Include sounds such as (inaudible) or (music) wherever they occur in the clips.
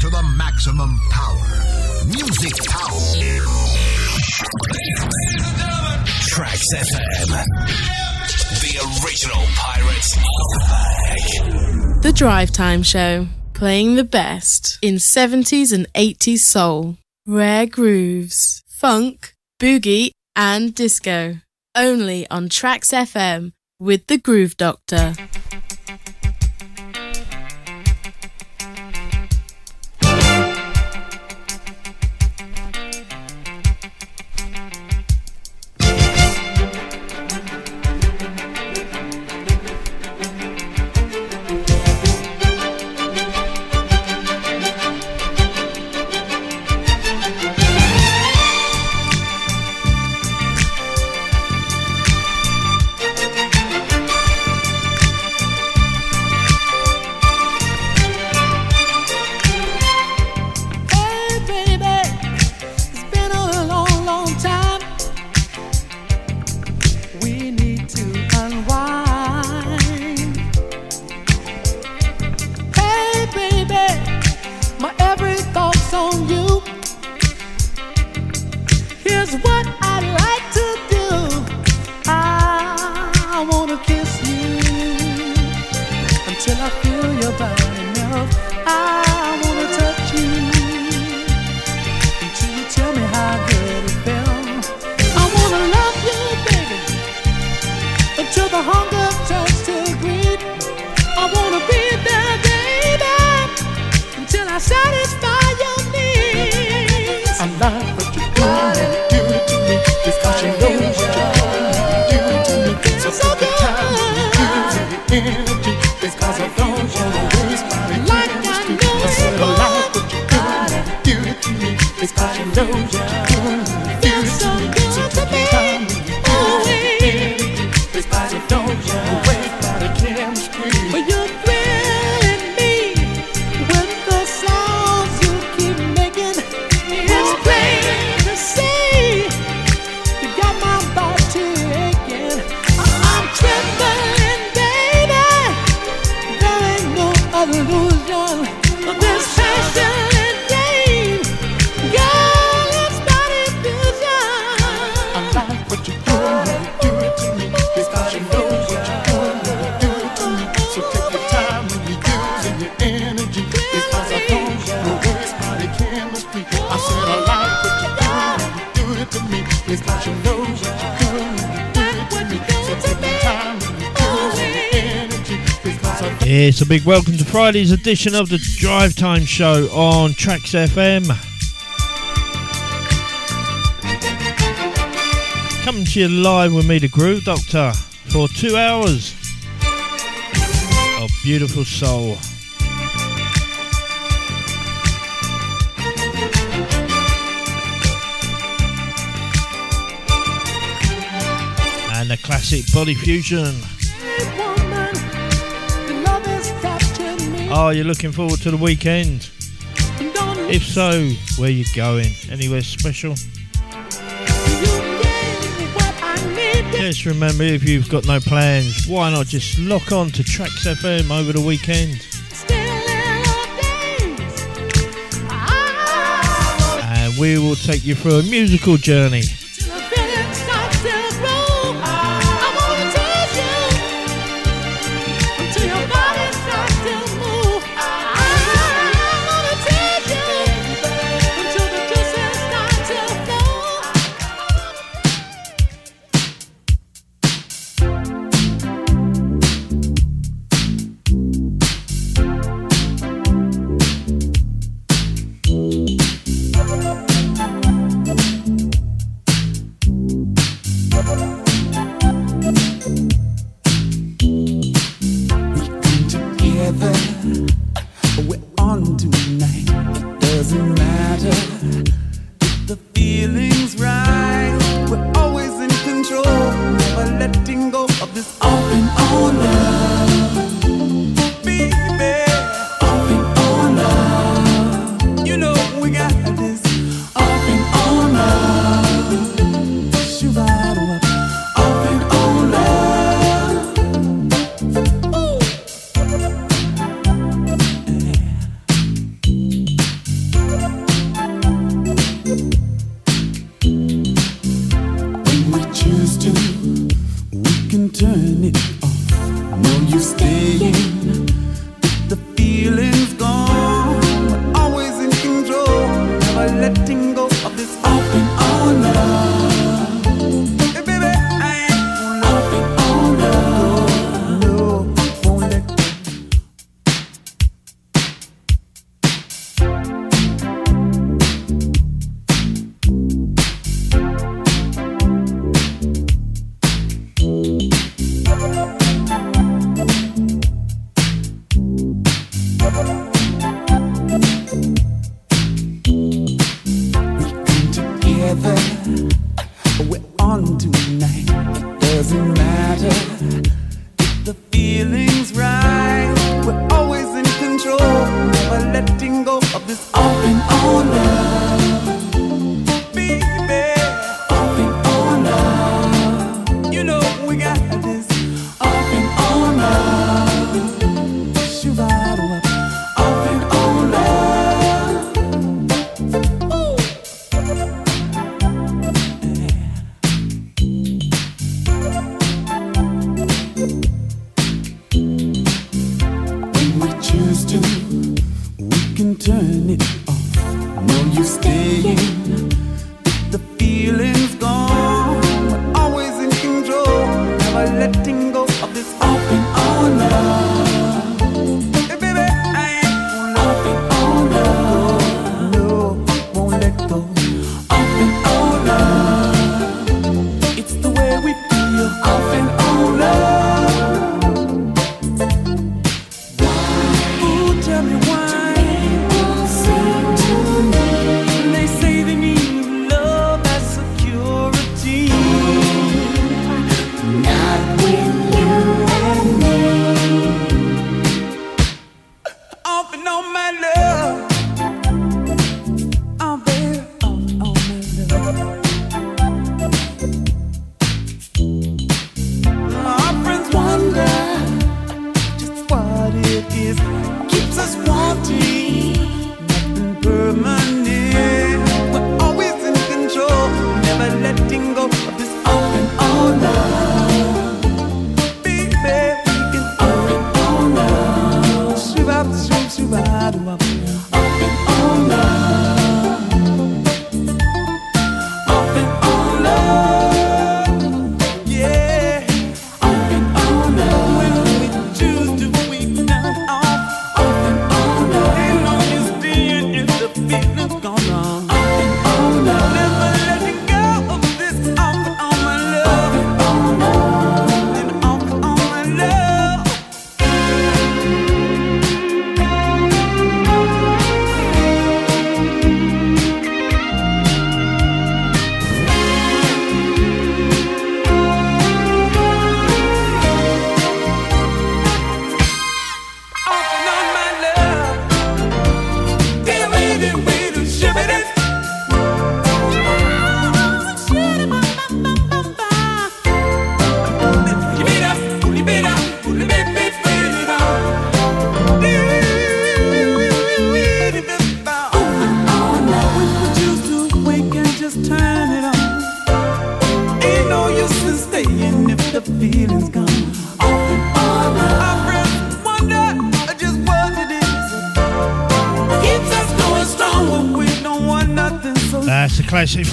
to the maximum power. Music power. Tracks FM. The original Pirates are. The Drive Time Show. Playing the best in 70s and 80s soul, rare grooves, funk, boogie, and disco. Only on Tracks FM with the Groove Doctor. big welcome to Friday's edition of the Drive Time Show on Tracks FM. Coming to you live with me, the Groove Doctor, for two hours of beautiful soul. And the classic body fusion. Are you looking forward to the weekend? If so, where you going? Anywhere special? Just remember, if you've got no plans, why not just lock on to Tracks FM over the weekend? And we will take you through a musical journey.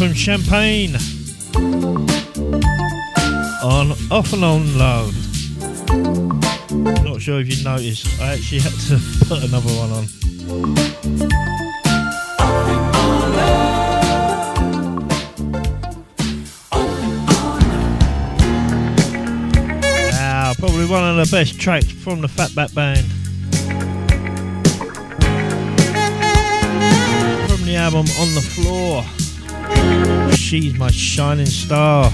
From Champaign on Off and On Love. Not sure if you noticed, I actually had to (laughs) put another one on. Now, probably one of the best tracks from the Fatback Band. Album On the Floor. She's my shining star.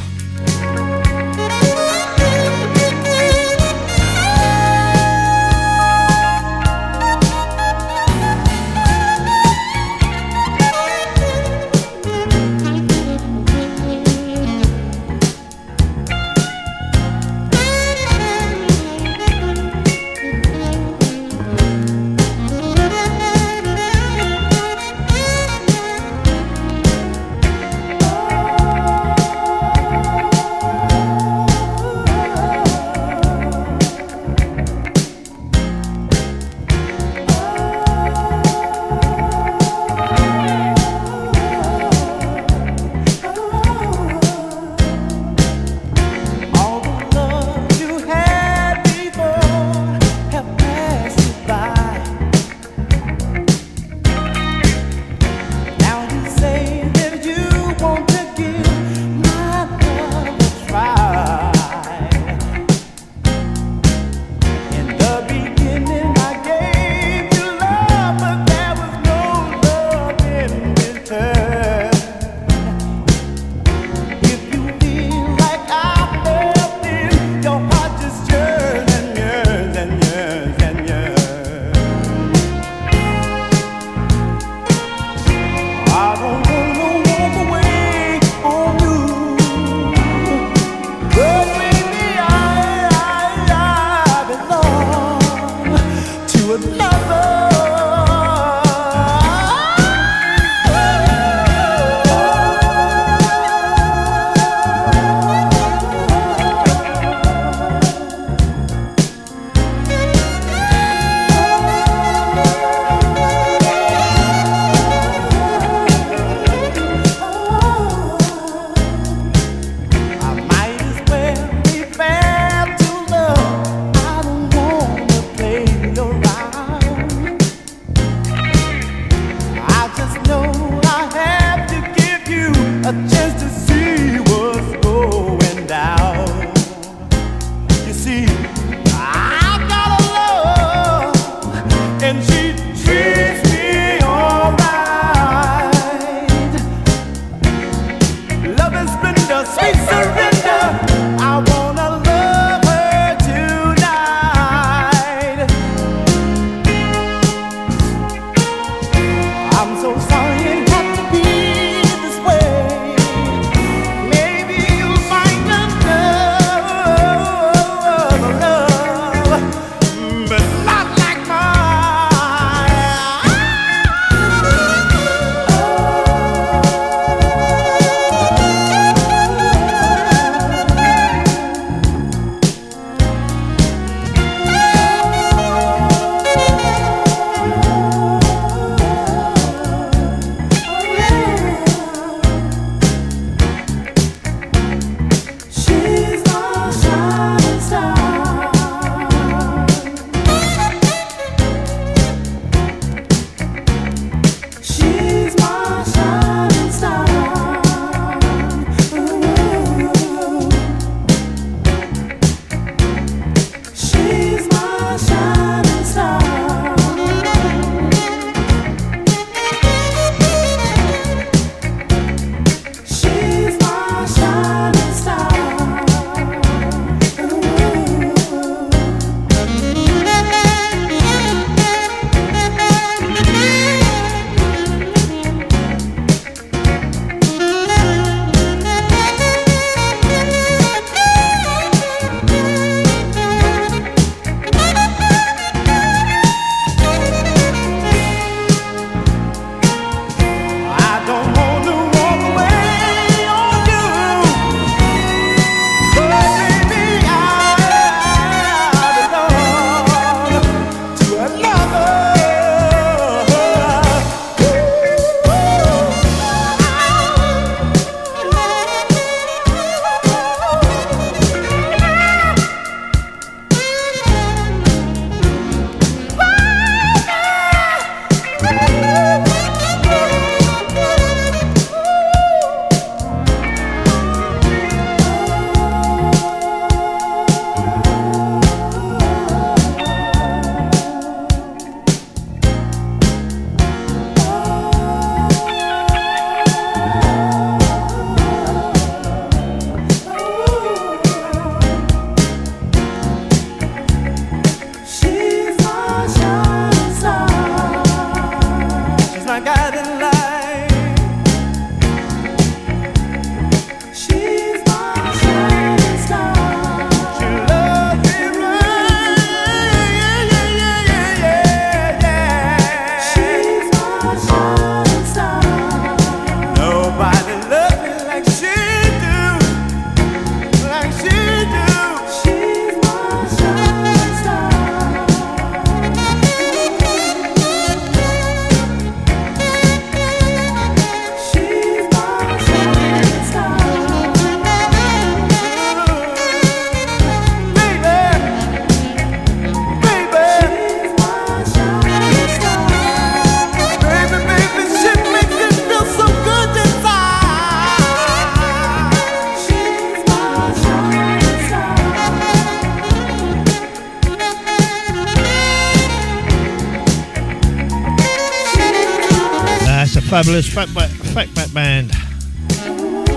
Fabulous Fatback Band.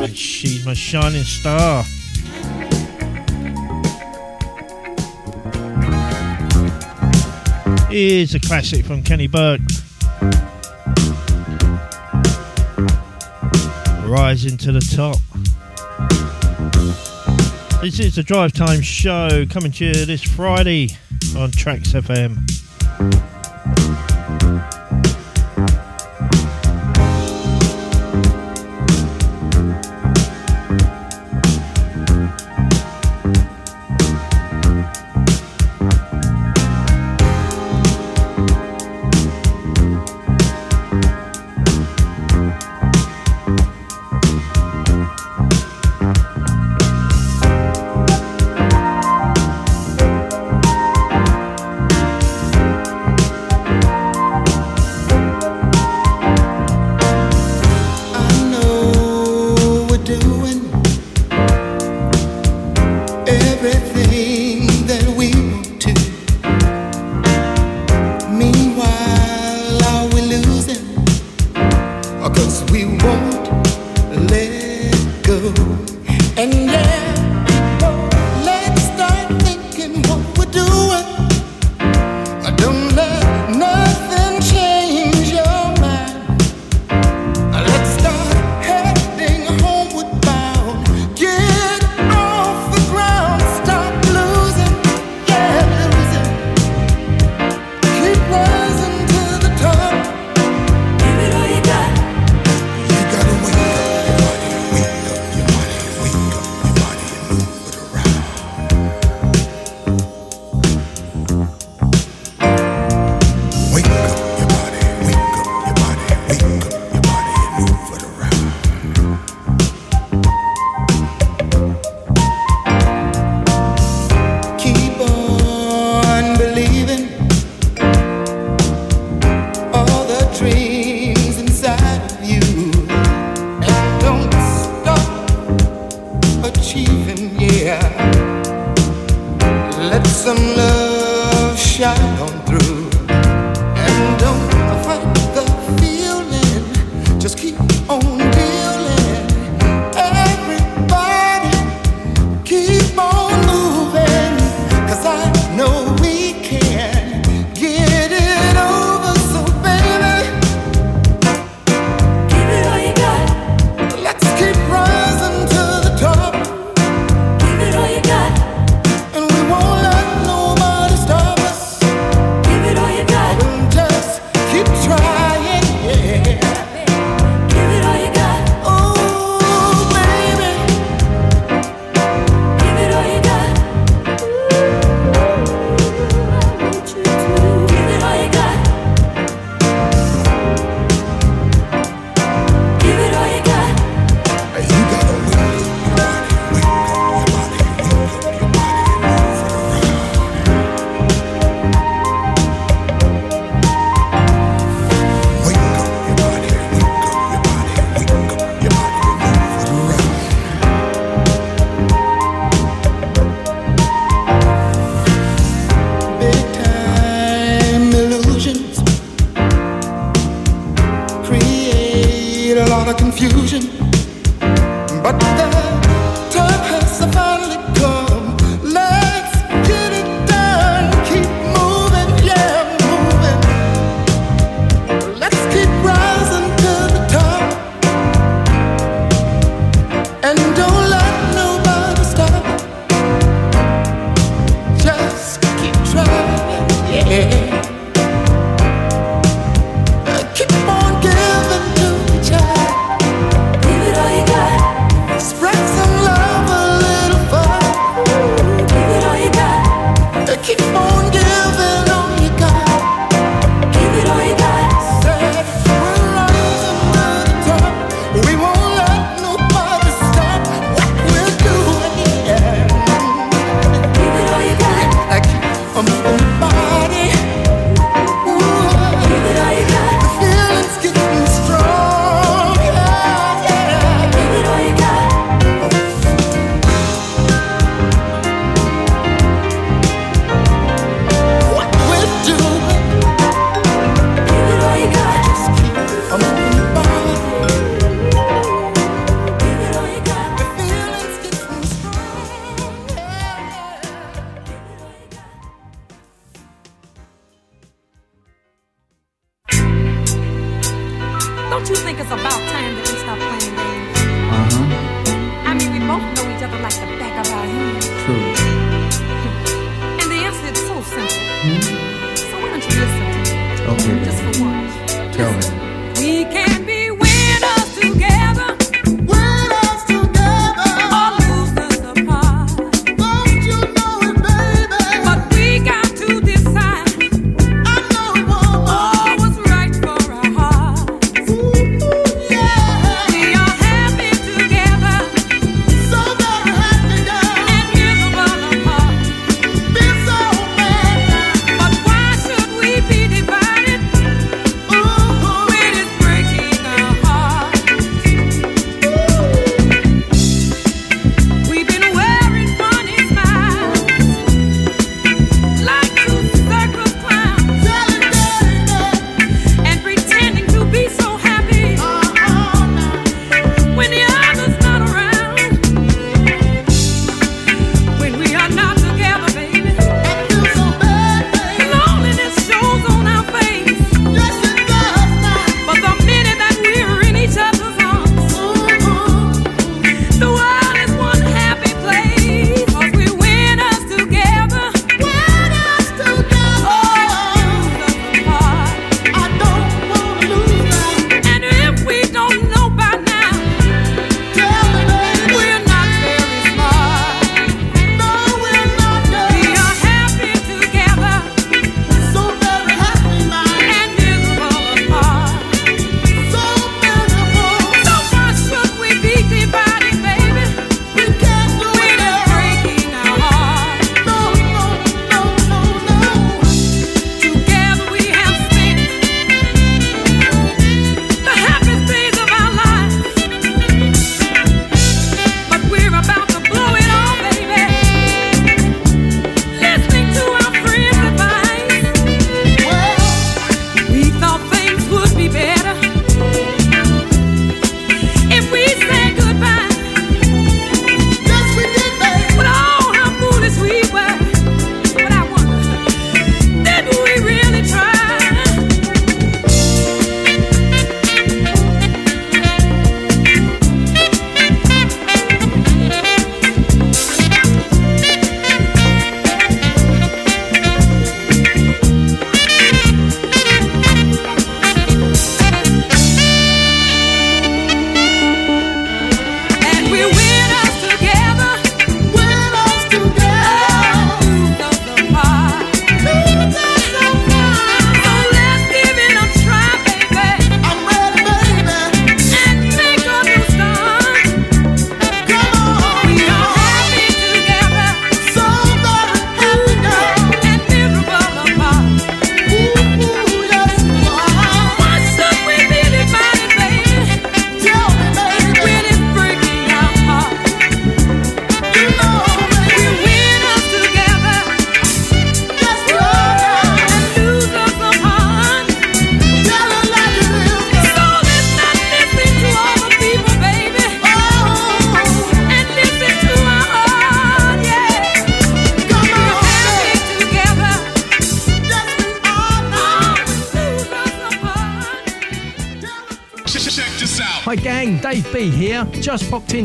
And she's my shining star. Here's a classic from Keni Burke. Rising to the top. This is the Drive Time Show coming to you this Friday on Tracks FM.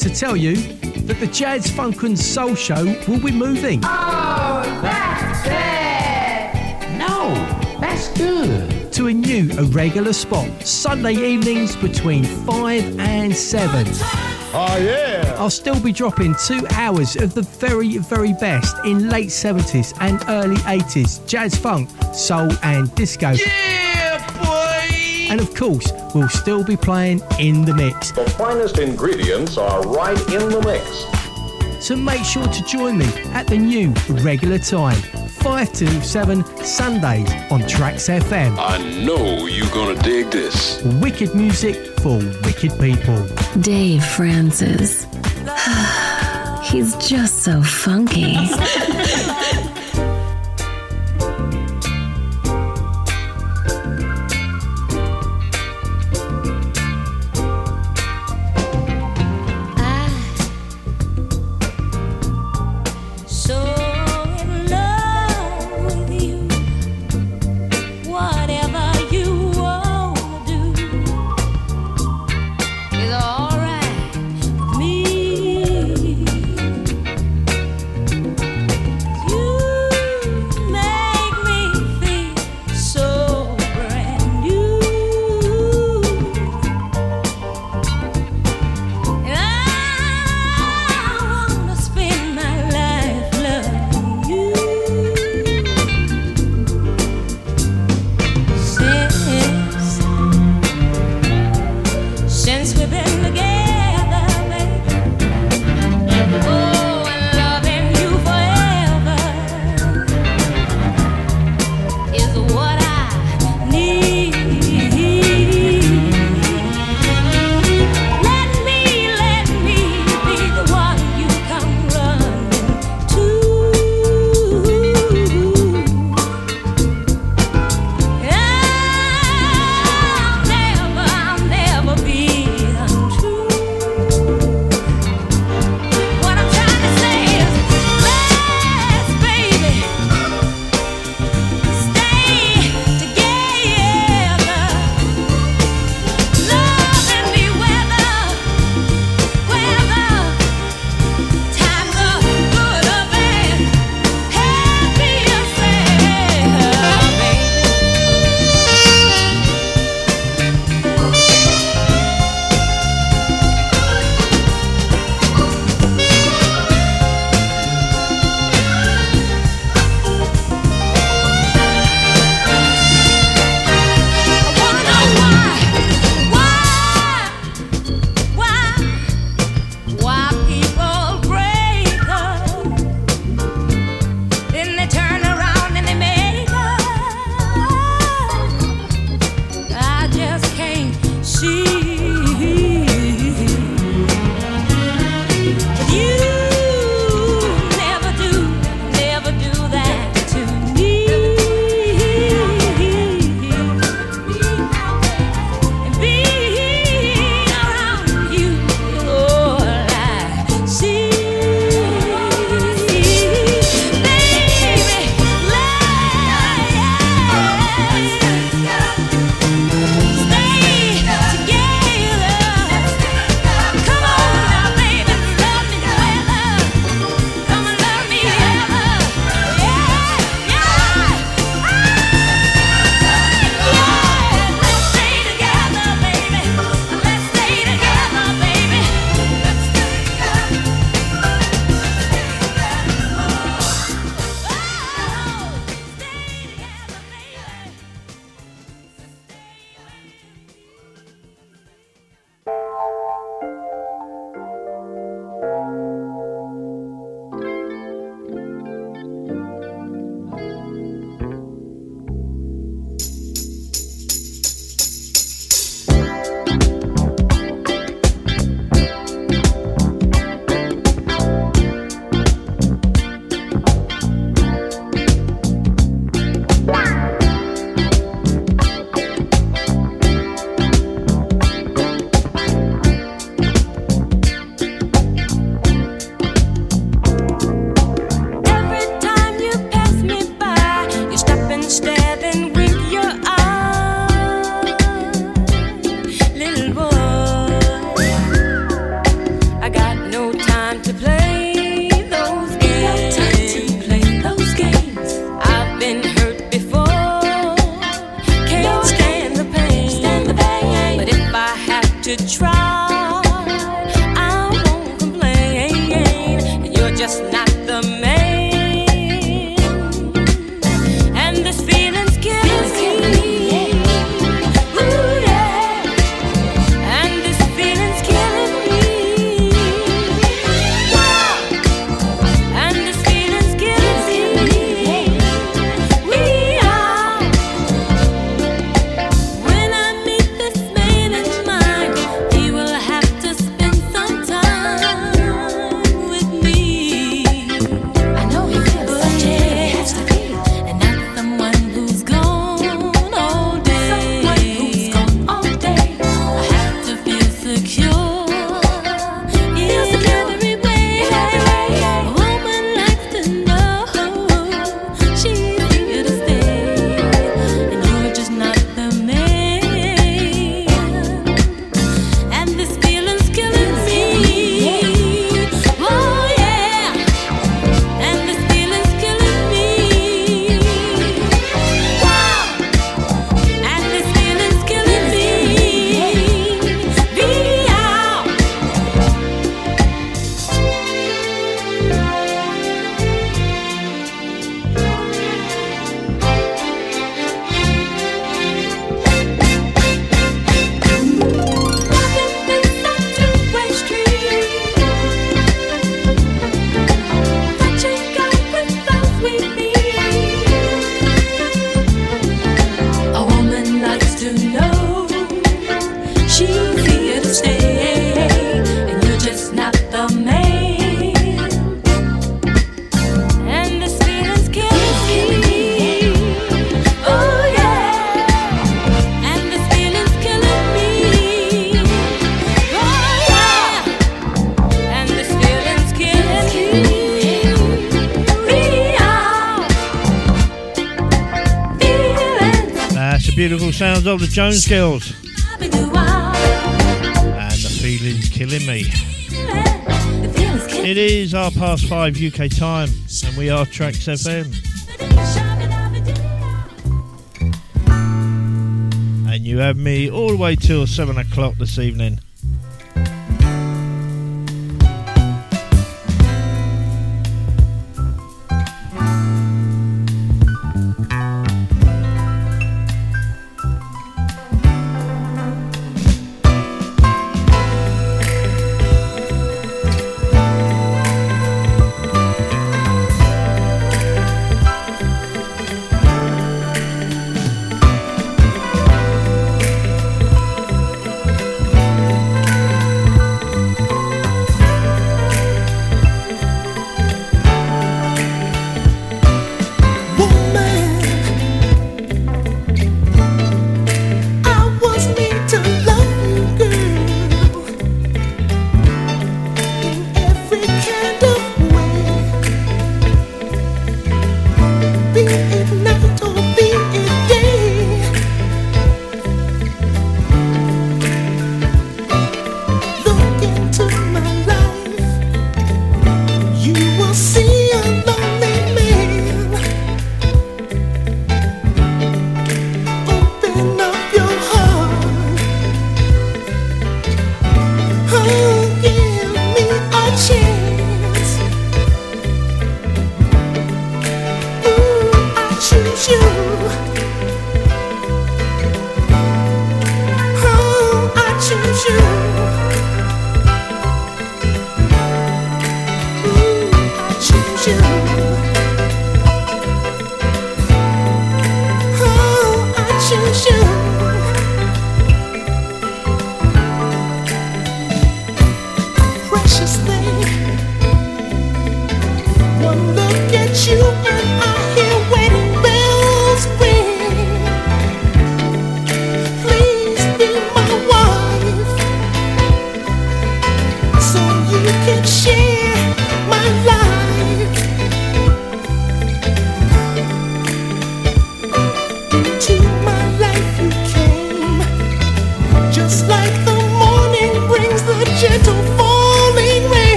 to tell you that the Jazz Funk and Soul Show will be moving. Oh, that's bad! No, that's good. To a new irregular spot, Sunday evenings between 5 and 7. Oh, yeah. I'll still be dropping two hours of the very, very best in late 70s and early 80s jazz, funk, soul, and disco. Yeah of course, will still be playing in the mix. The finest ingredients are right in the mix. So make sure to join me at the new regular time, 5 to 7 Sundays on Tracks FM. I know you're going to dig this. Wicked music for wicked people. Dave Francis. (sighs) He's just so funky. (laughs) should try. Sounds of the Jones Girls. And the feeling's killing me. It is our past five UK time, and we are Tracks FM. And you have me all the way till seven o'clock this evening.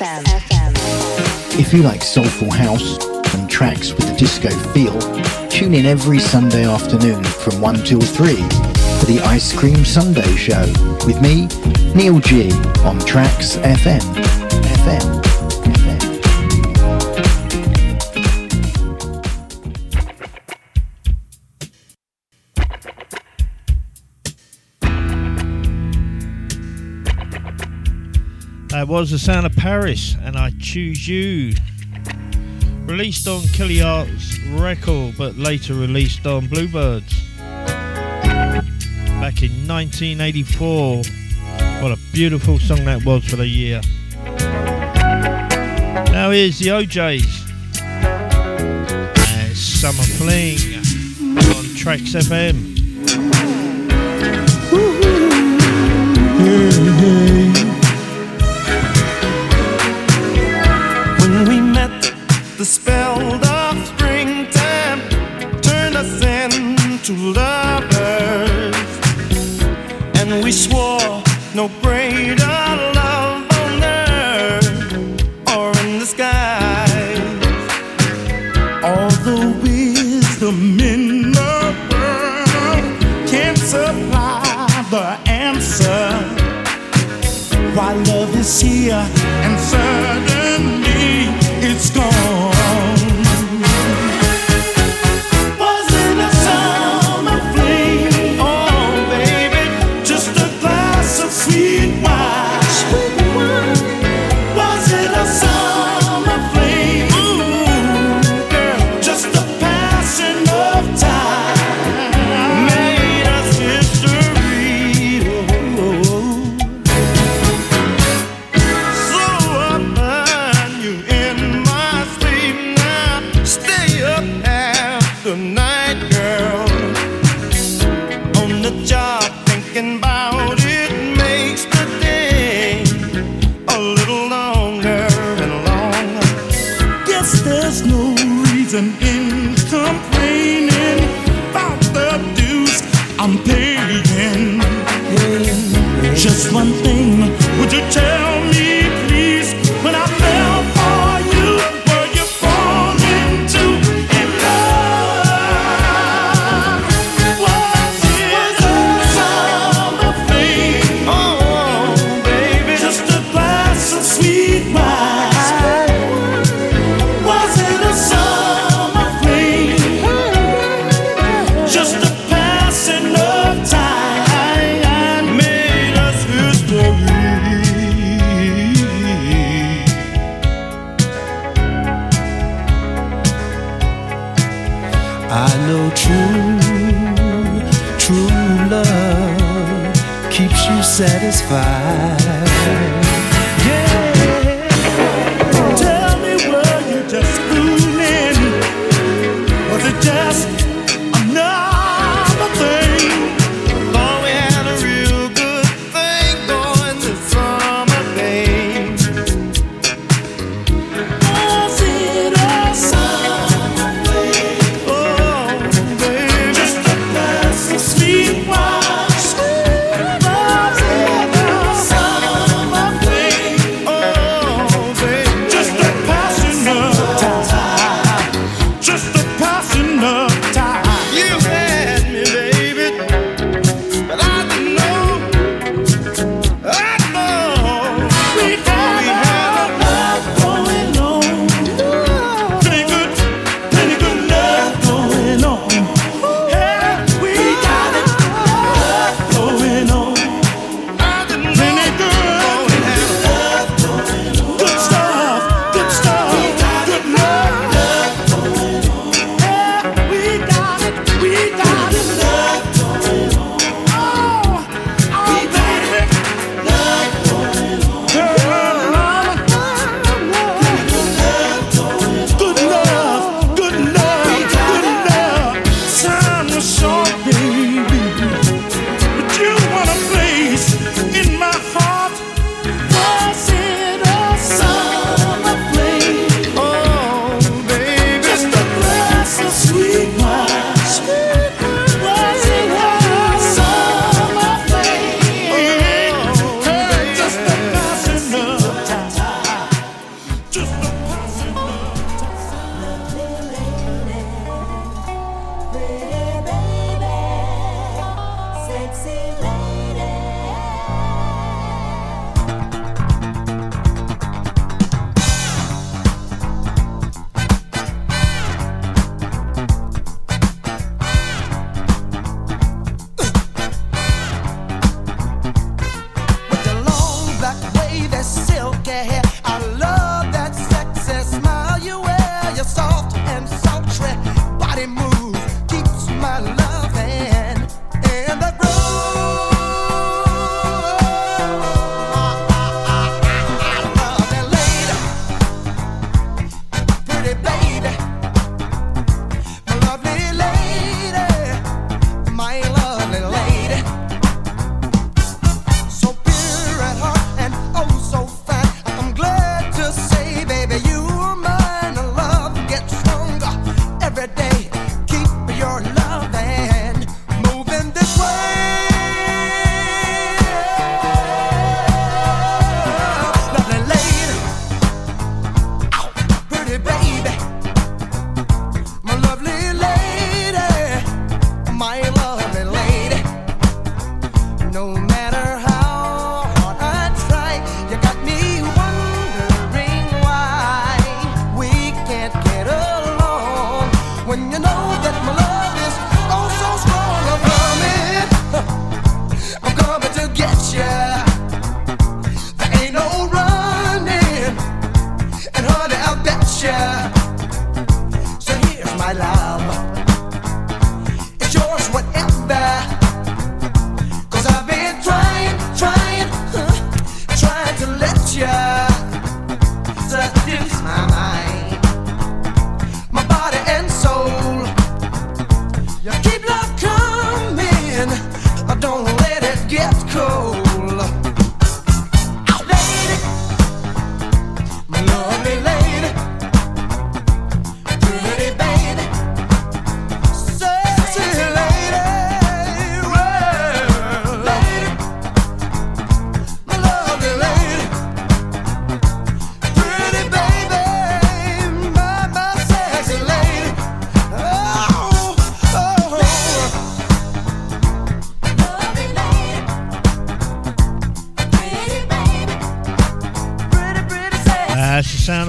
If you like soulful house and tracks with a disco feel, tune in every Sunday afternoon from 1 till 3 for the Ice Cream Sunday Show with me, Neil G, on Tracks FM. FM. Was the sound of Paris, and I choose you. Released on Kelly Art's record, but later released on Bluebirds. Back in 1984. What a beautiful song that was for the year. Now here's the O'Jays. And Summer Fling on Tracks FM. Is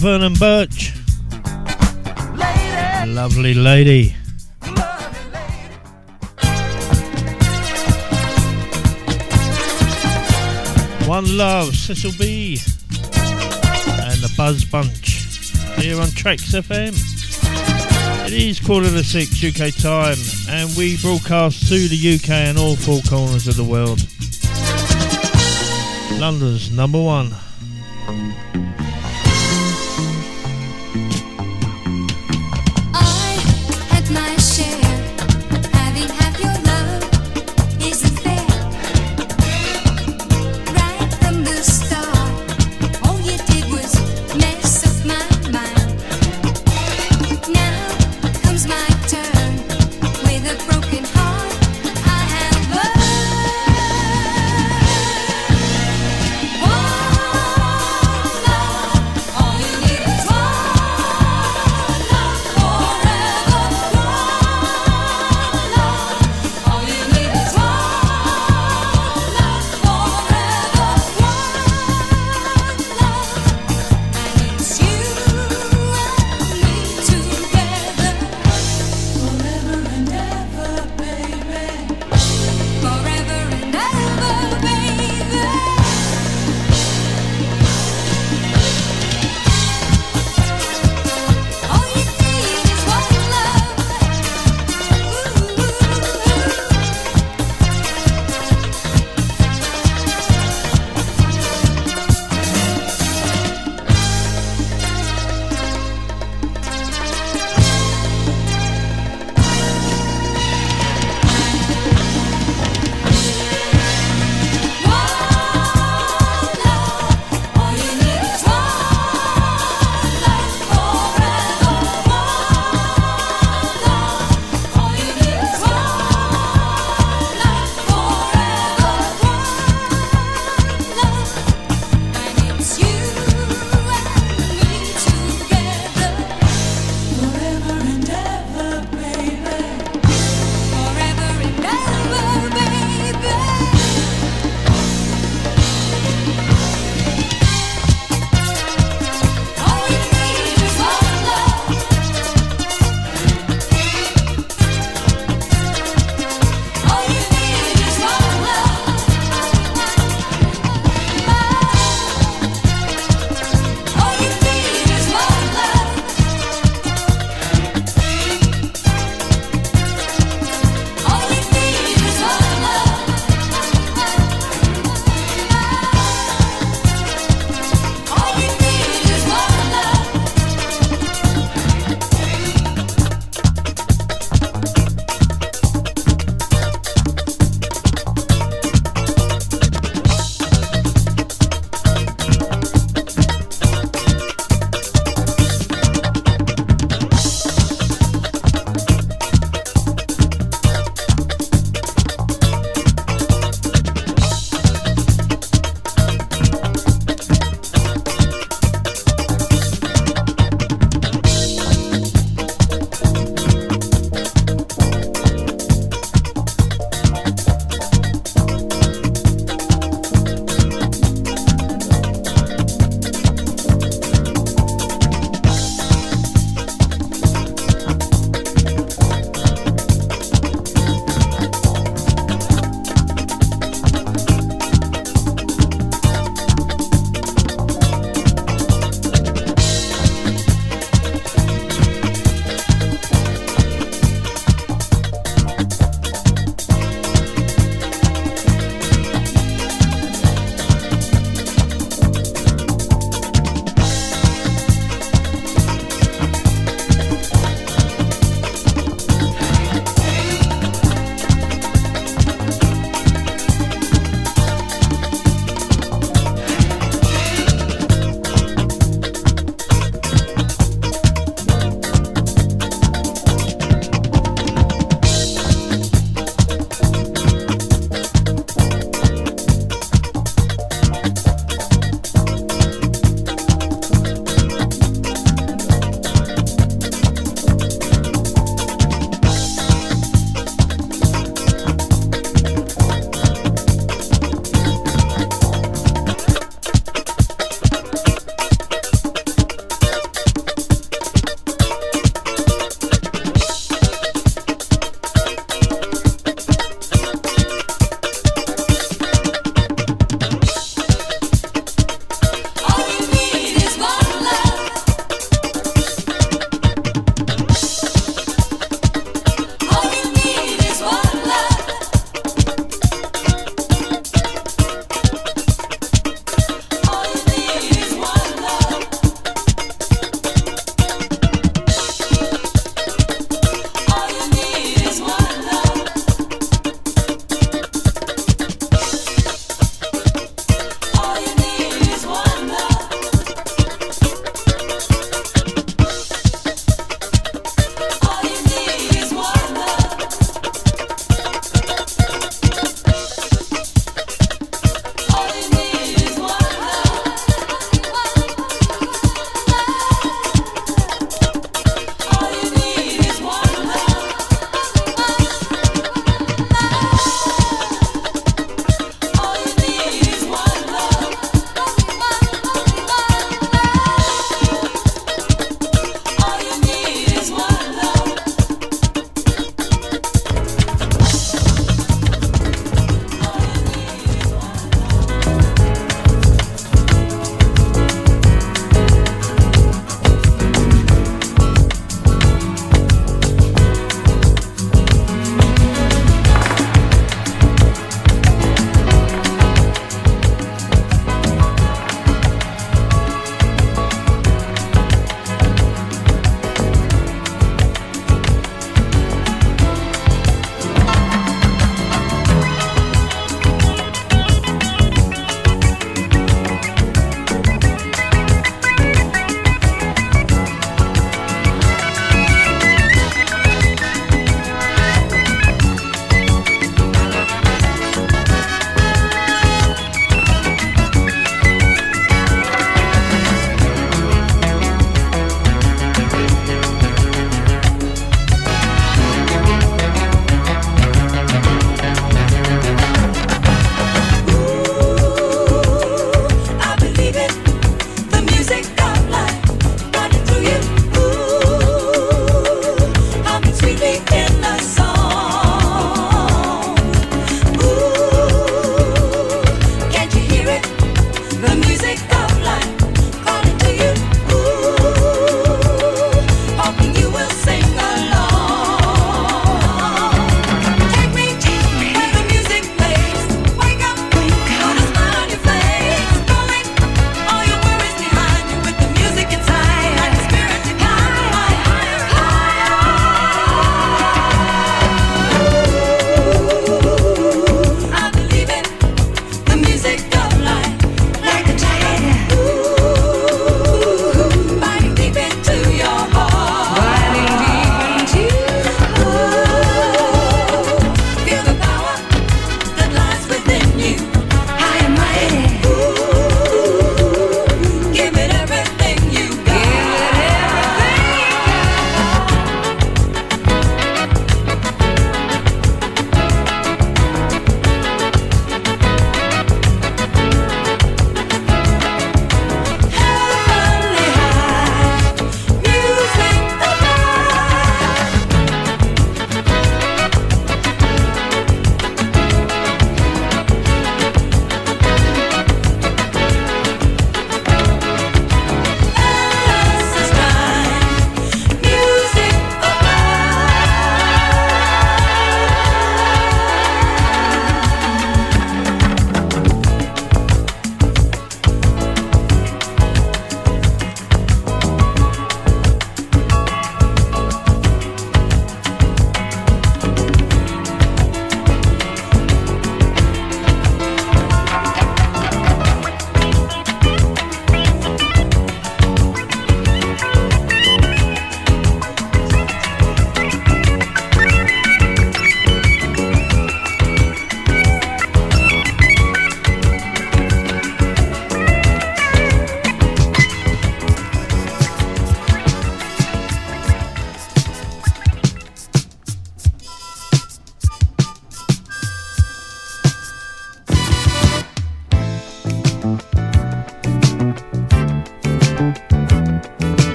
Vernon Burch. Lady. Lovely lady. One Love, Cecil B. And the Buzz Bunch. Here on Tracks FM. It is quarter to six UK time, and we broadcast to the UK and all four corners of the world. London's number one.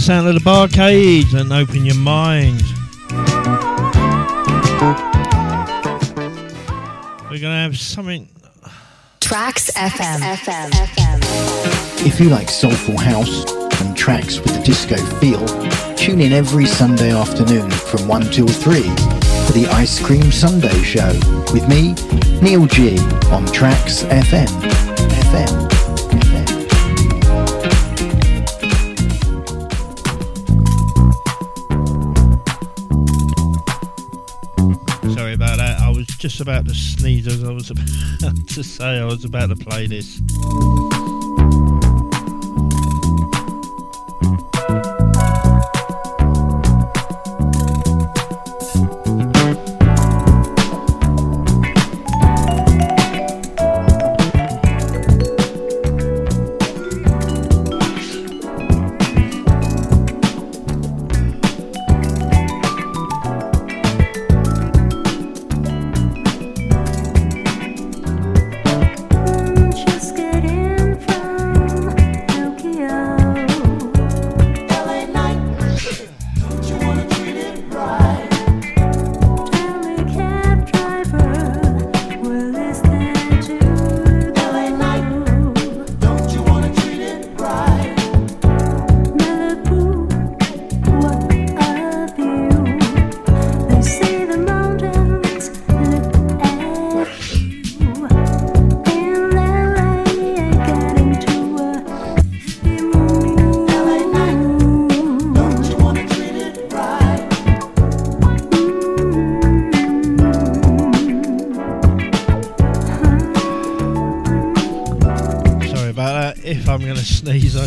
the sound of the Bar-Kays and open your mind. We're going to have something. Tracks FM. FM. FM. If you like soulful house and tracks with a disco feel, tune in every Sunday afternoon from 1 till 3 for the Ice Cream Sunday Show with me, Neil G, on Tracks FM. FM. about to sneeze as I was about (laughs) to say I was about to play this.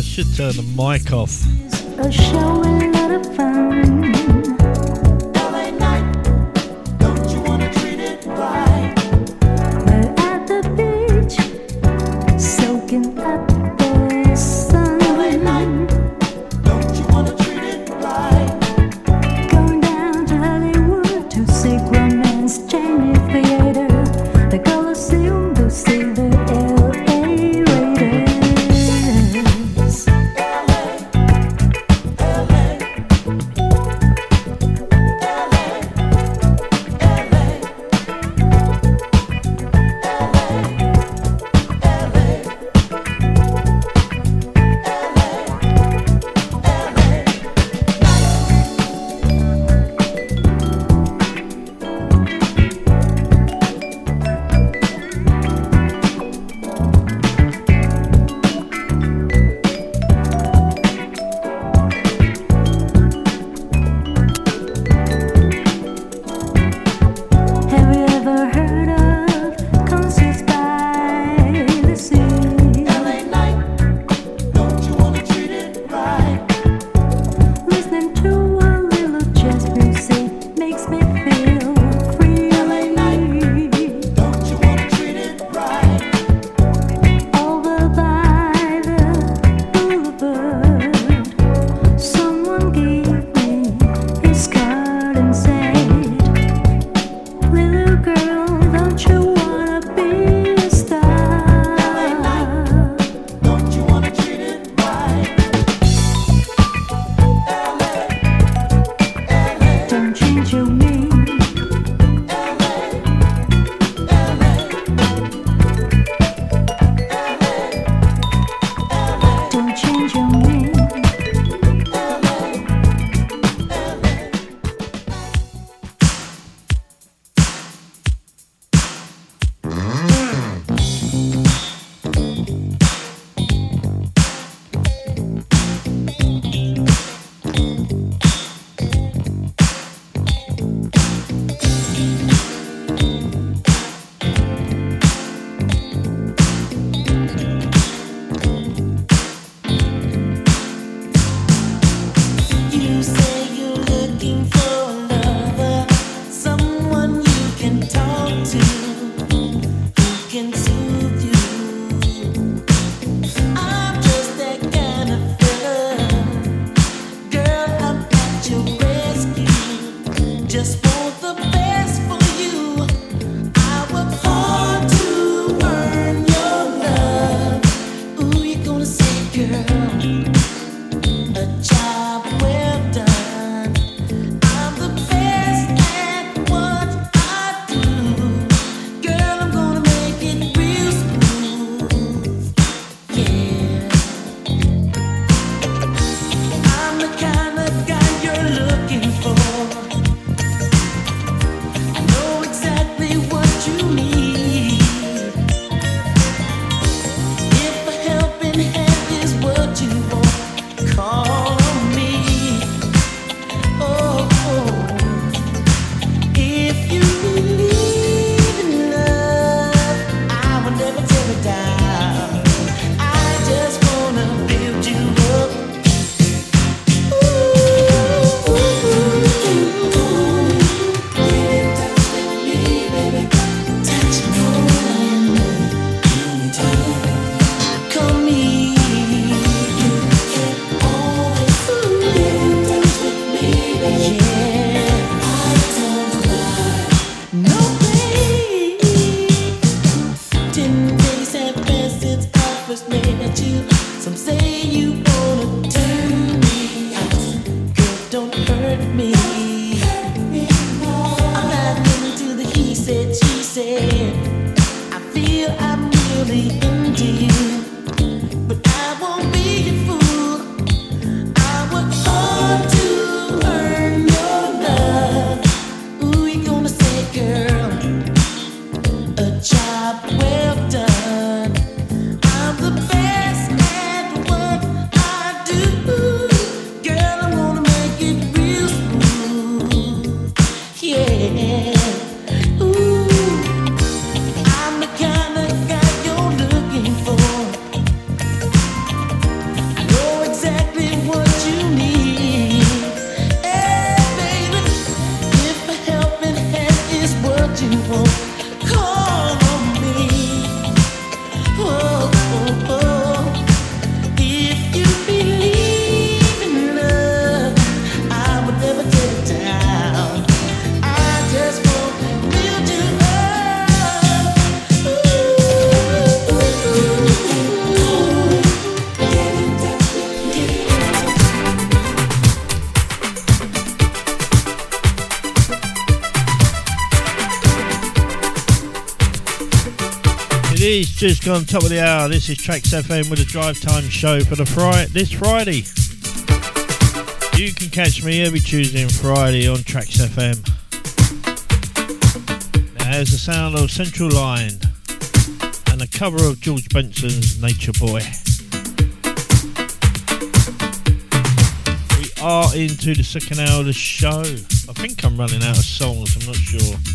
should turn the mic off. Just gone top of the hour. This is Tracks FM with a drive time show for the Friday this Friday. You can catch me every Tuesday and Friday on Tracks FM. There's the sound of Central Line and a cover of George Benson's Nature Boy. We are into the second hour of the show. I think I'm running out of songs, I'm not sure.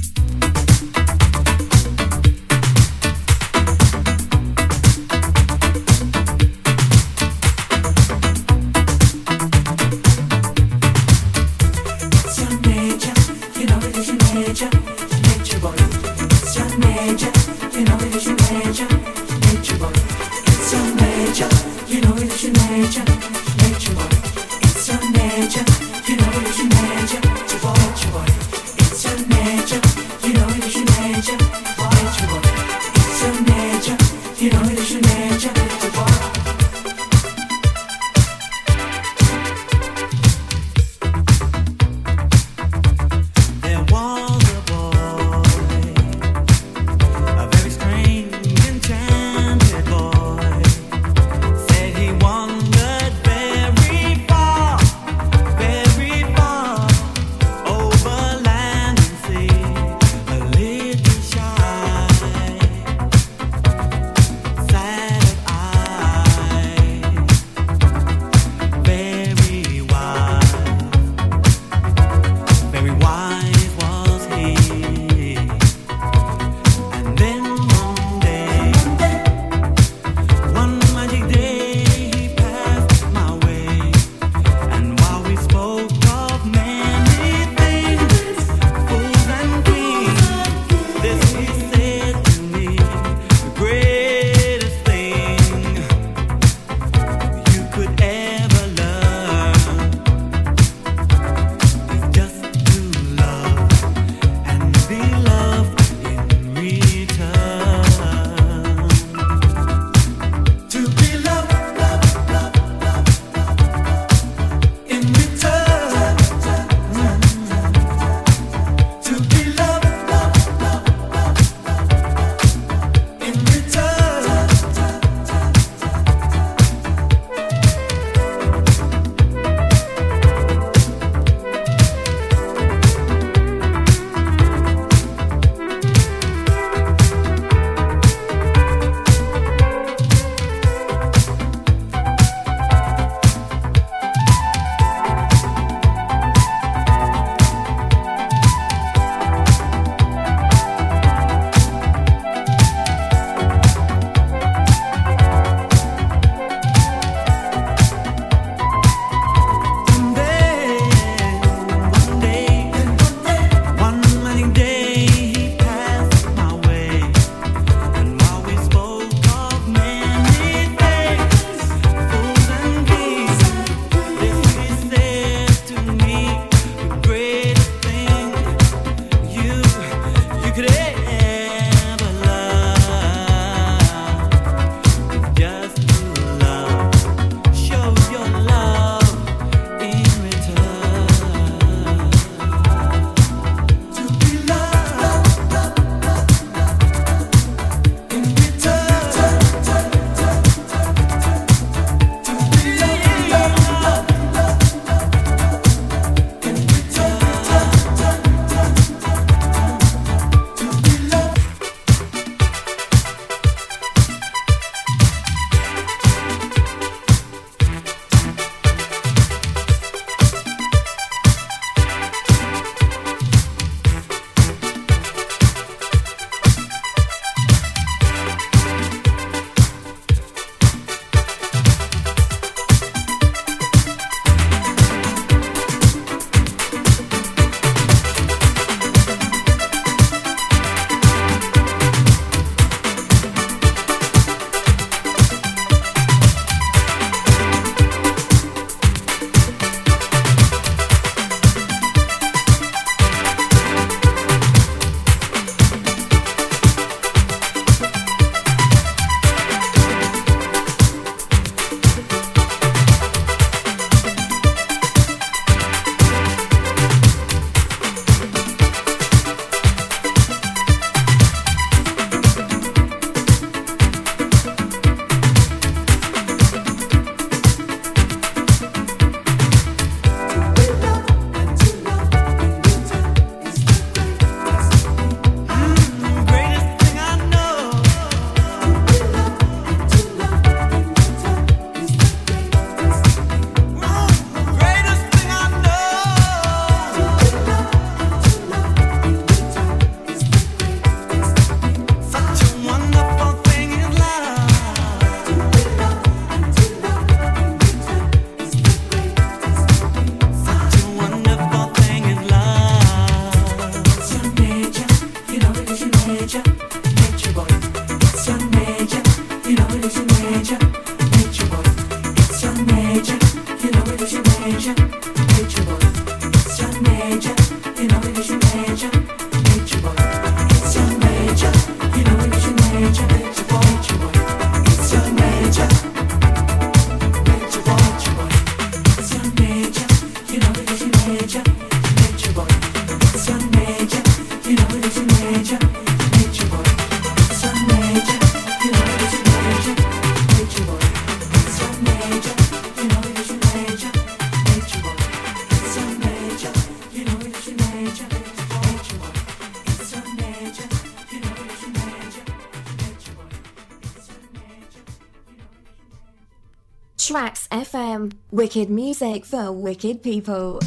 Tracks FM. Wicked music for wicked people.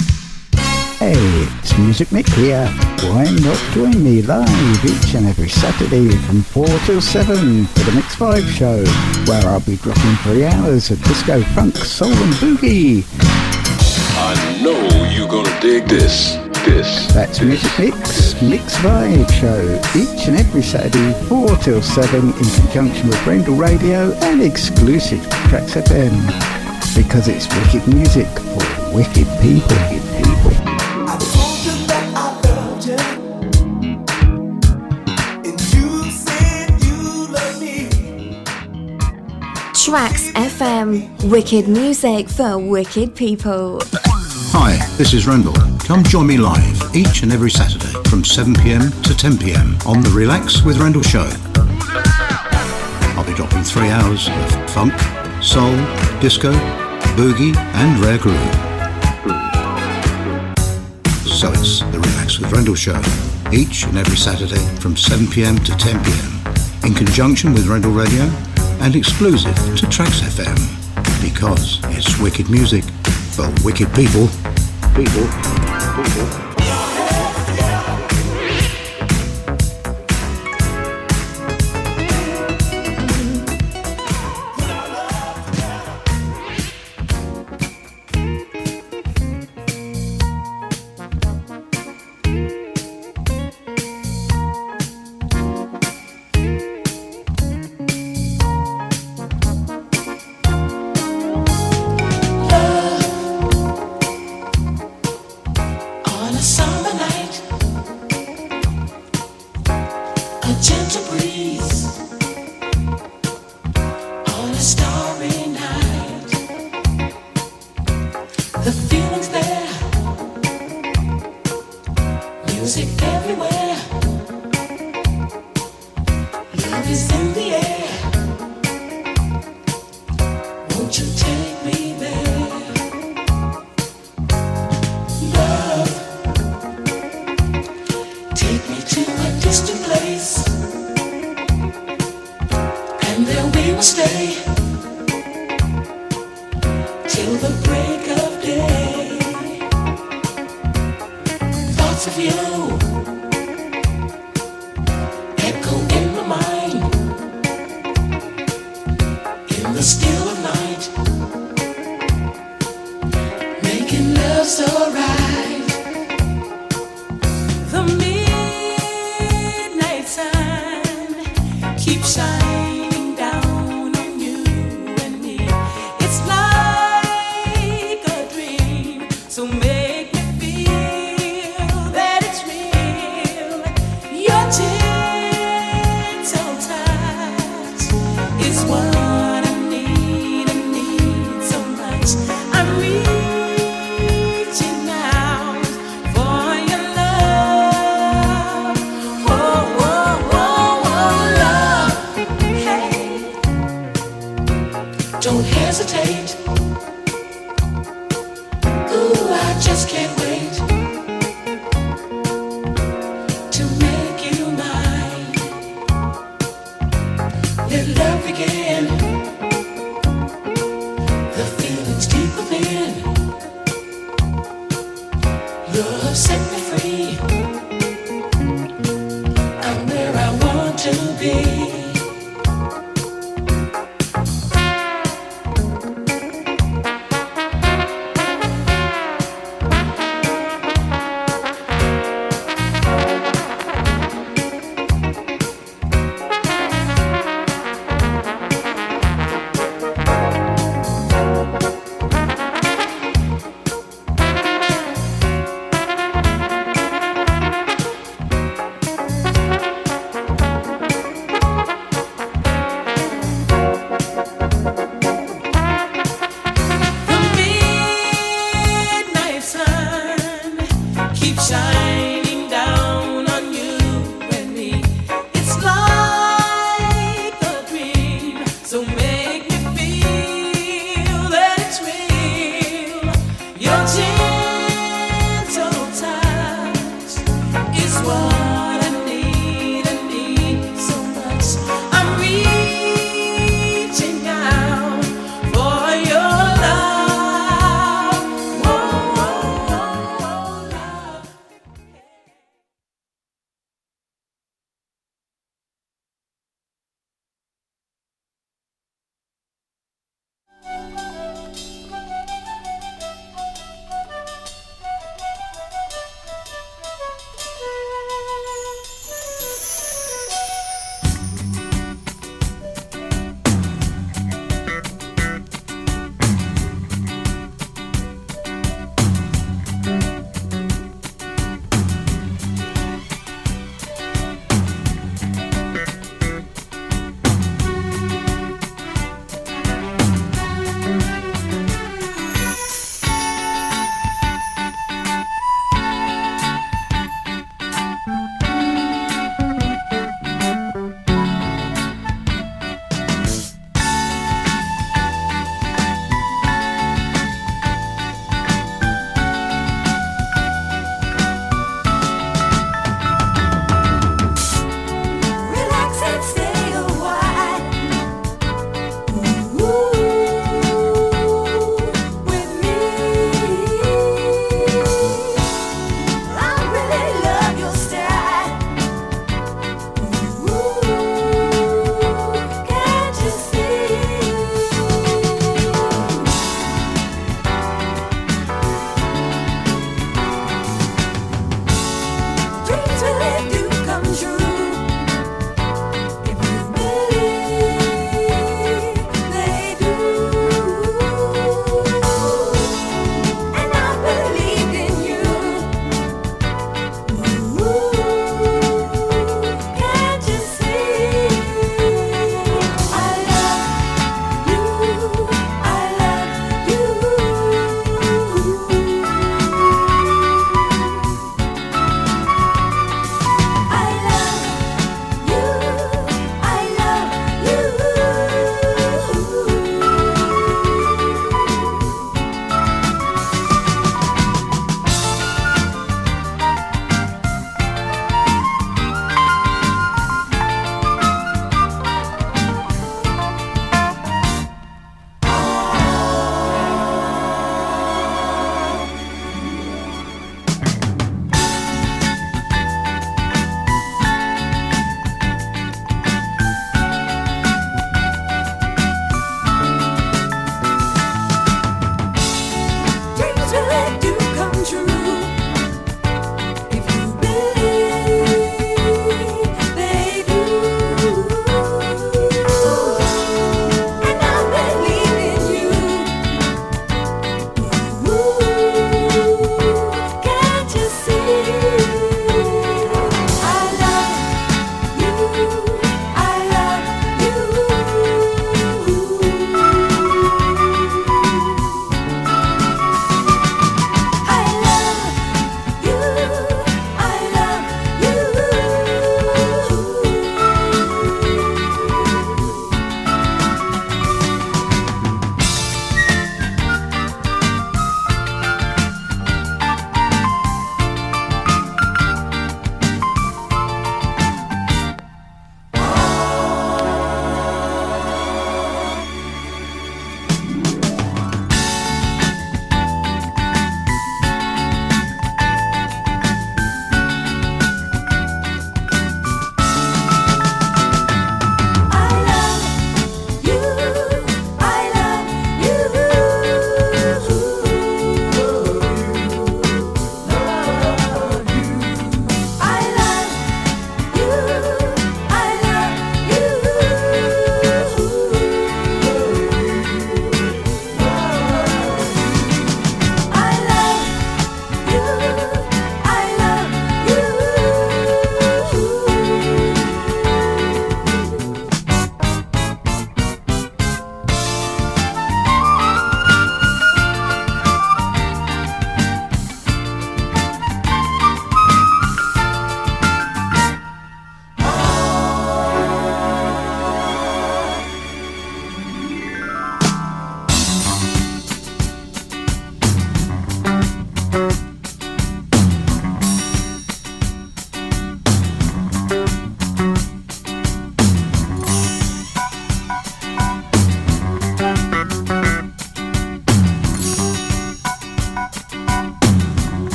Hey, it's Music Mick here. Why not join me live each and every Saturday from 4 till 7 for the Mix 5 show, where I'll be dropping three hours of disco, funk, soul and boogie. I know you're gonna dig this. This. That's Music Mix, Mix Vibe show, each and every Saturday, 4 till 7 in conjunction with Rendell Radio and exclusive Tracks FM. Because it's wicked music for wicked people. Wicked people. Tracks FM. Wicked music for wicked people. Hi, this is Rendell. Come join me live each and every Saturday from 7pm to 10pm on the Relax with Rendell show. I'll be dropping three hours of funk, soul, disco, boogie, and rare groove. So it's the Relax with Rendell show each and every Saturday from 7pm to 10pm in conjunction with Rendell Radio and exclusive to Tracks FM because it's wicked music for wicked people. People. People.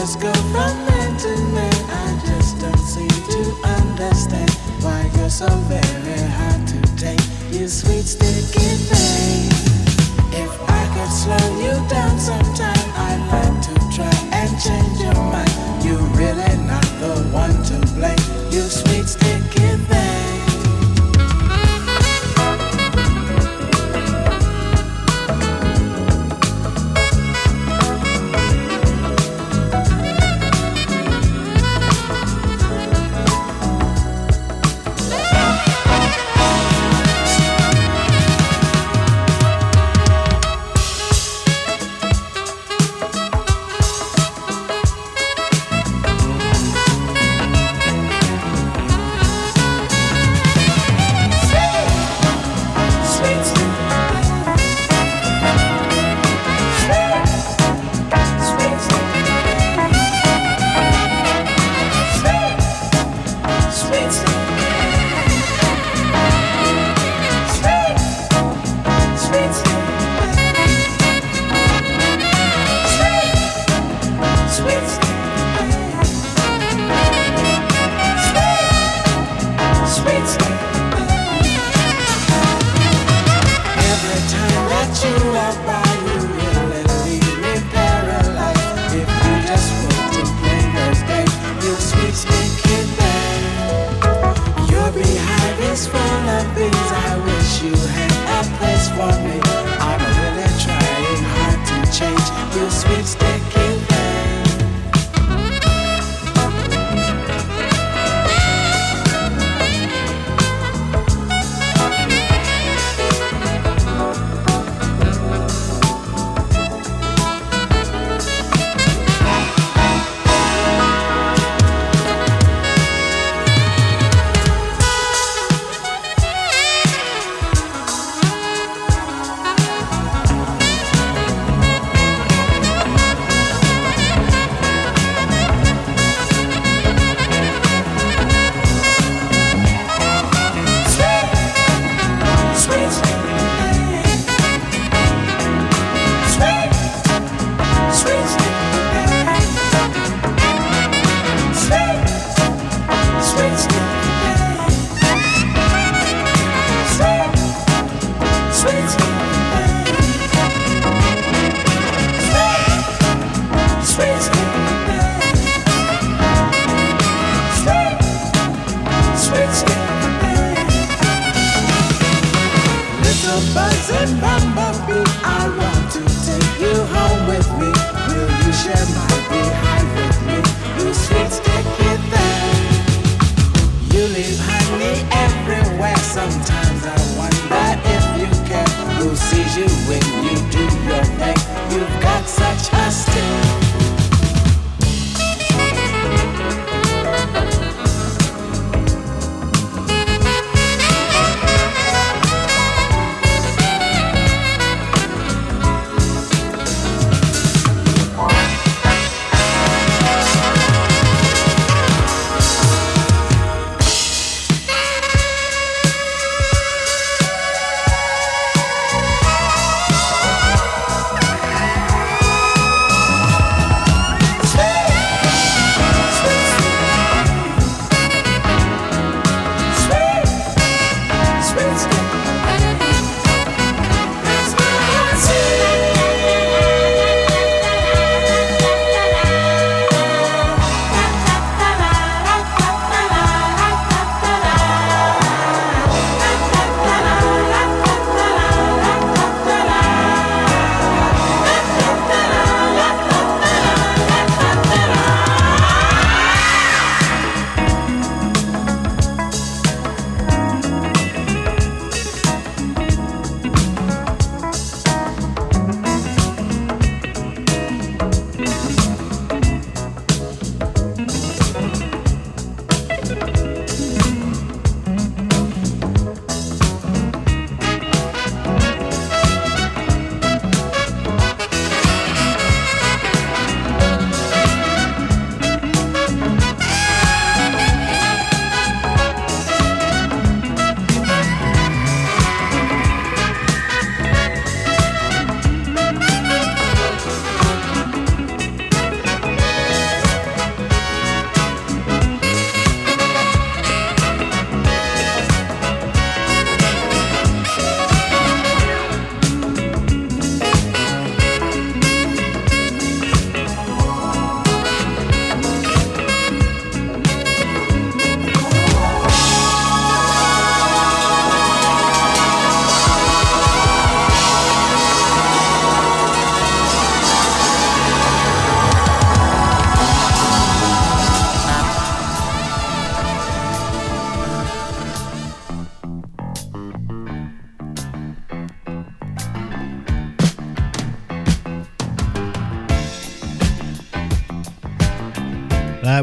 just go from man to man. I just don't seem to understand why you're so very hard to take. You sweet sticky thing. If I could slow you down sometime, I'd like to try and change your mind.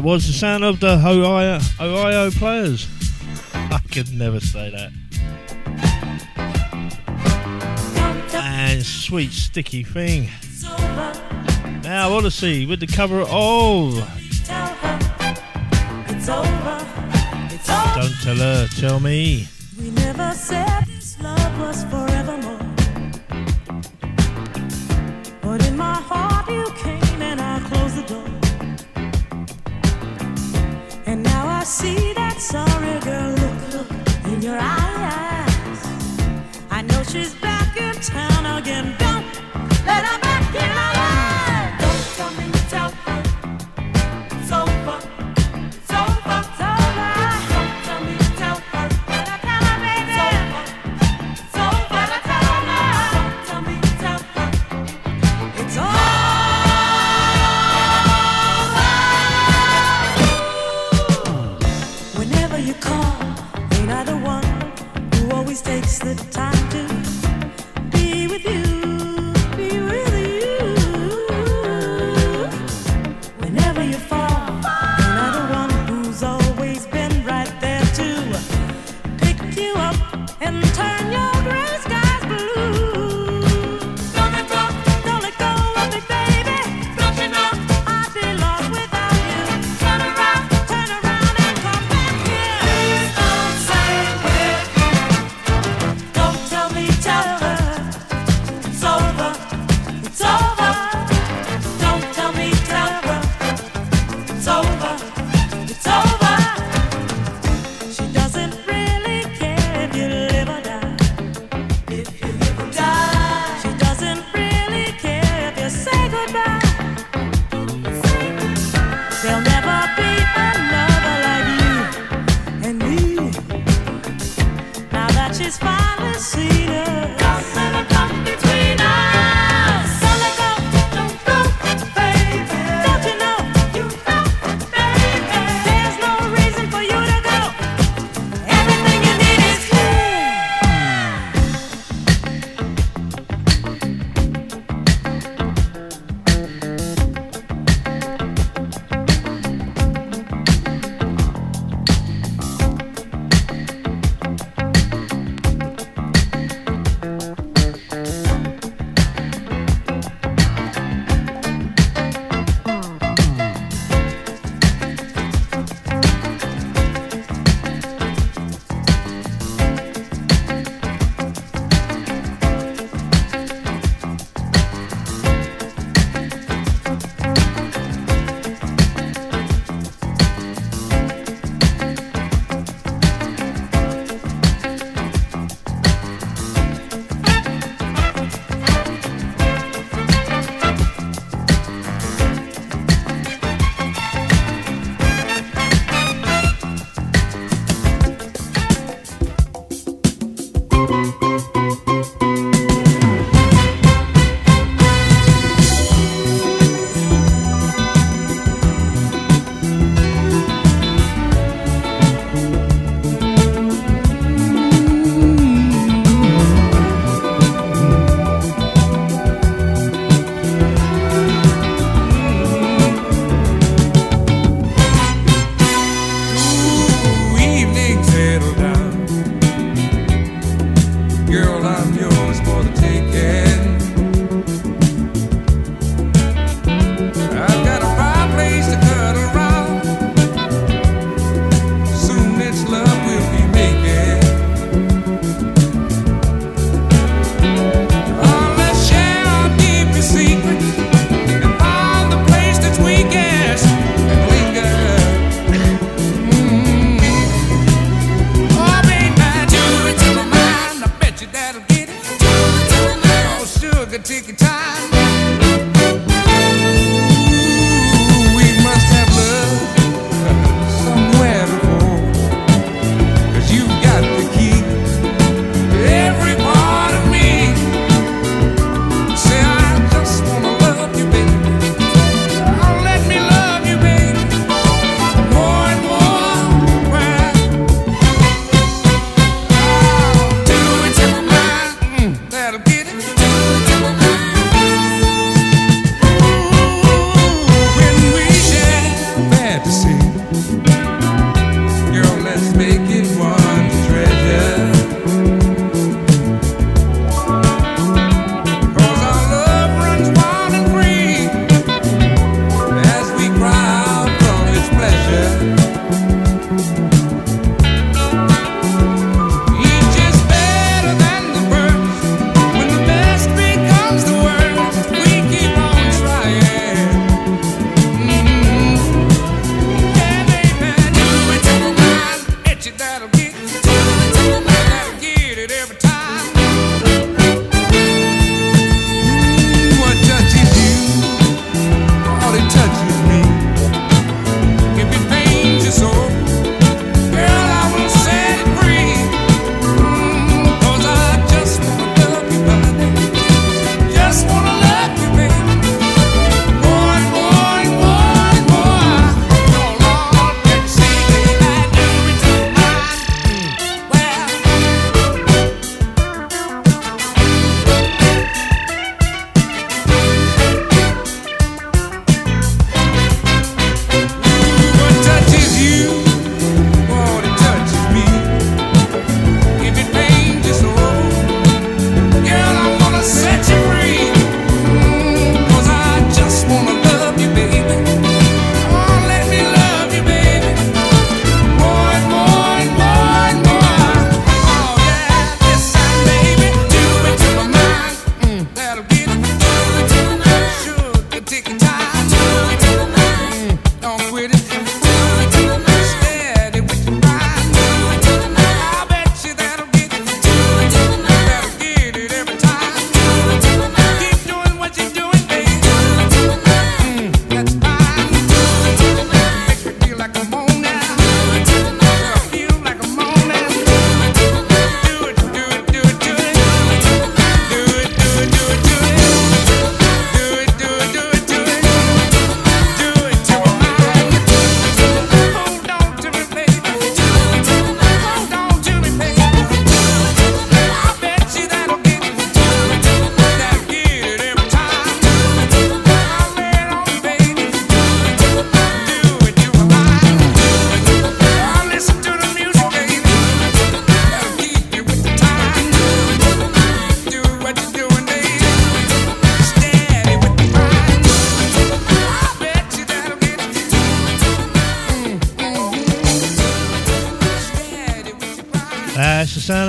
was the sound of the Ohio, Ohio players. I could never say that. And sweet sticky thing. Now Odyssey with the cover of. Don't tell her, tell me.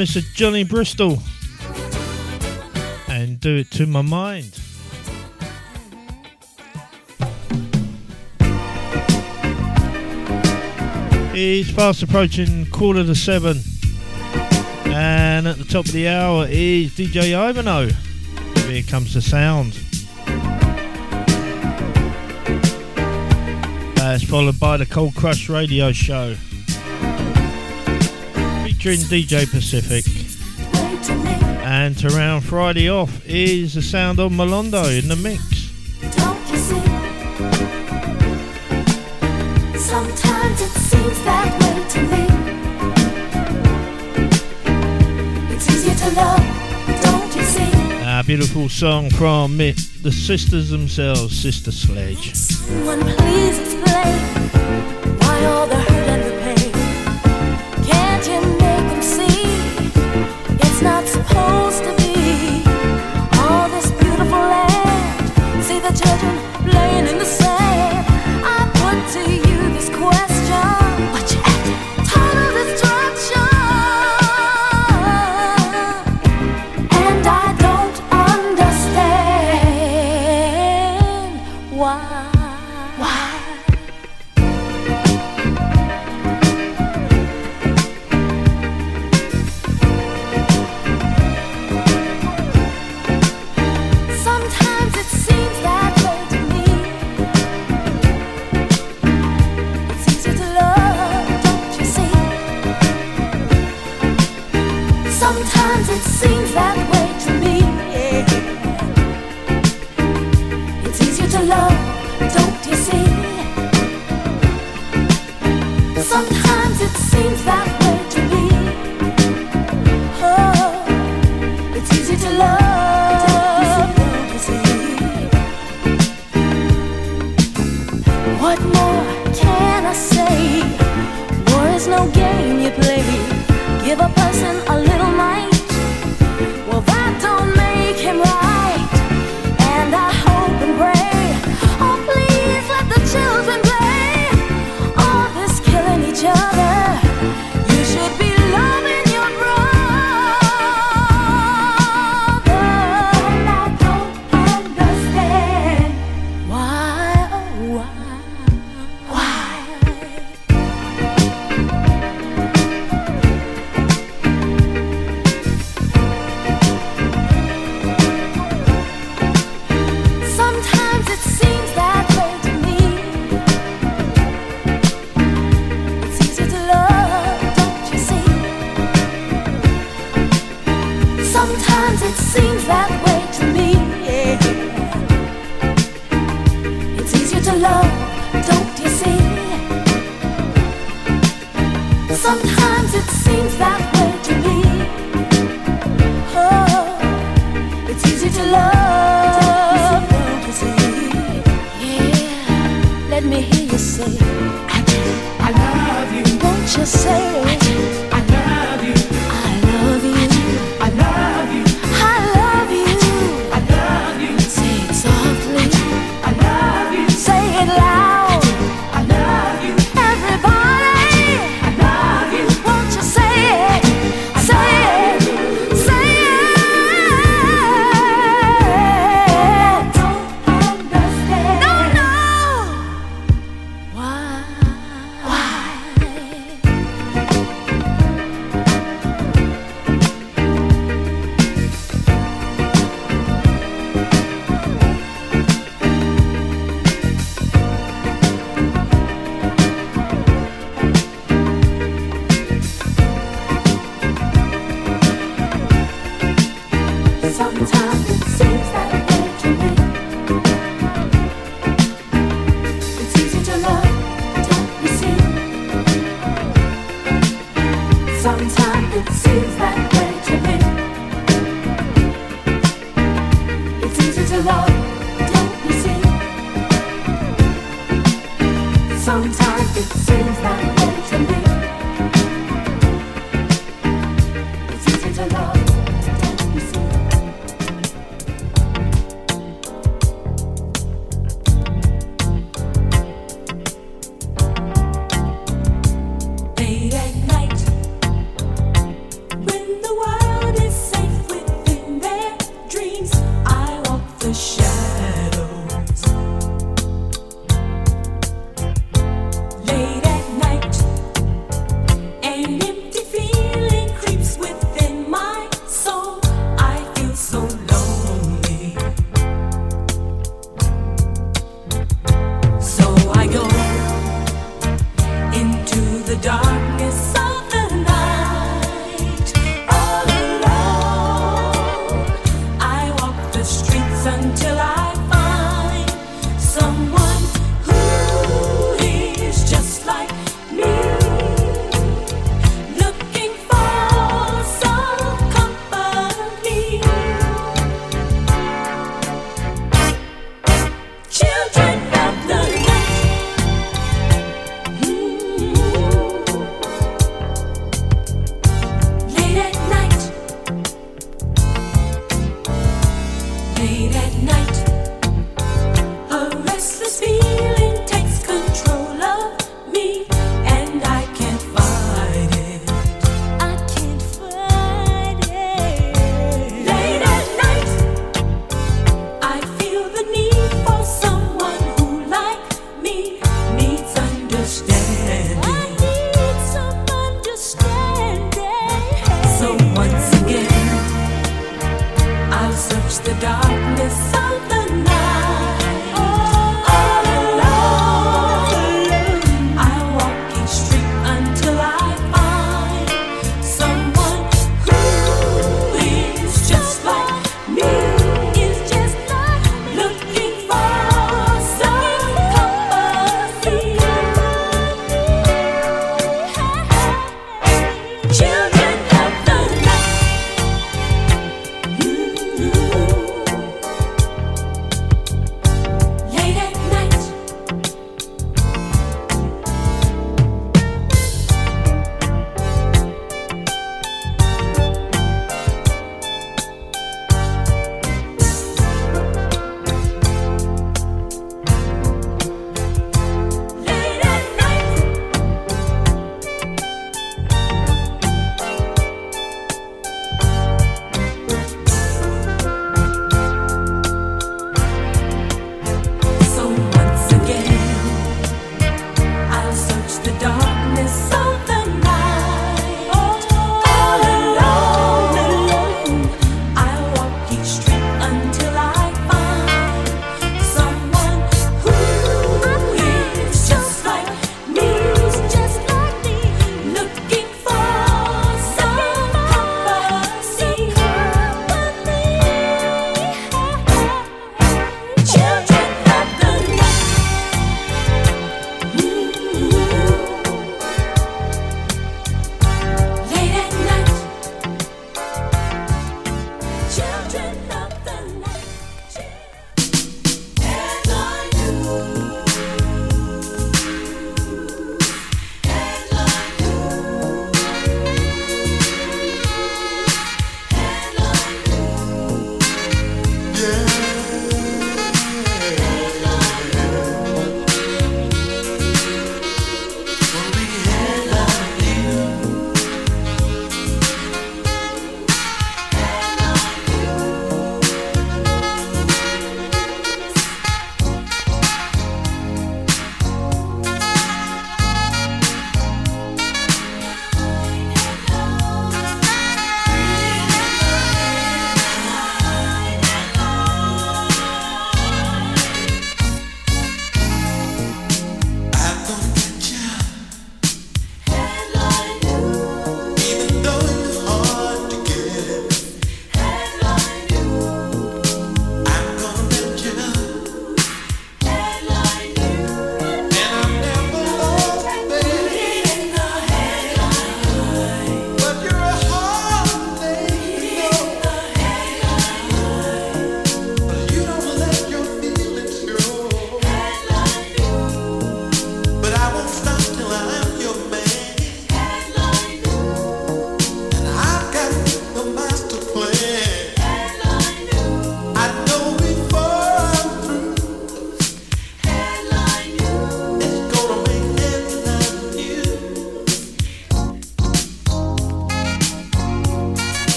Mr. Johnny Bristol and do it to my mind. It's fast approaching quarter to seven, and at the top of the hour is DJ Ivano. Here comes the sound. That's followed by the Cold Crush Radio Show featuring DJ Pacific. And to round Friday off is the sound of Malondo in the mix. Beautiful song from it, the sisters themselves, Sister Sledge.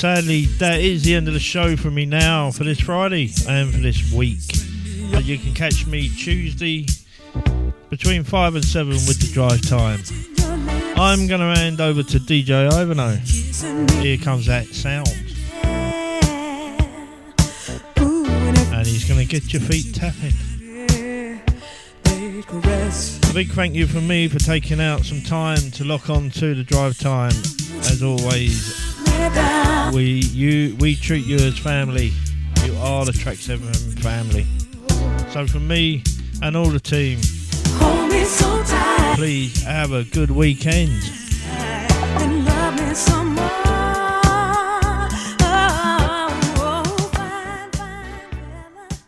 Sadly, that is the end of the show for me now for this Friday and for this week. But you can catch me Tuesday between 5 and 7 with the drive time. I'm going to hand over to DJ Ivano. Here comes that sound. And he's going to get your feet tapping. A big thank you from me for taking out some time to lock on to the drive time. As always, we you we treat you as family. You are the Track 7 family. So from me and all the team, Hold me so tight. please have a good weekend.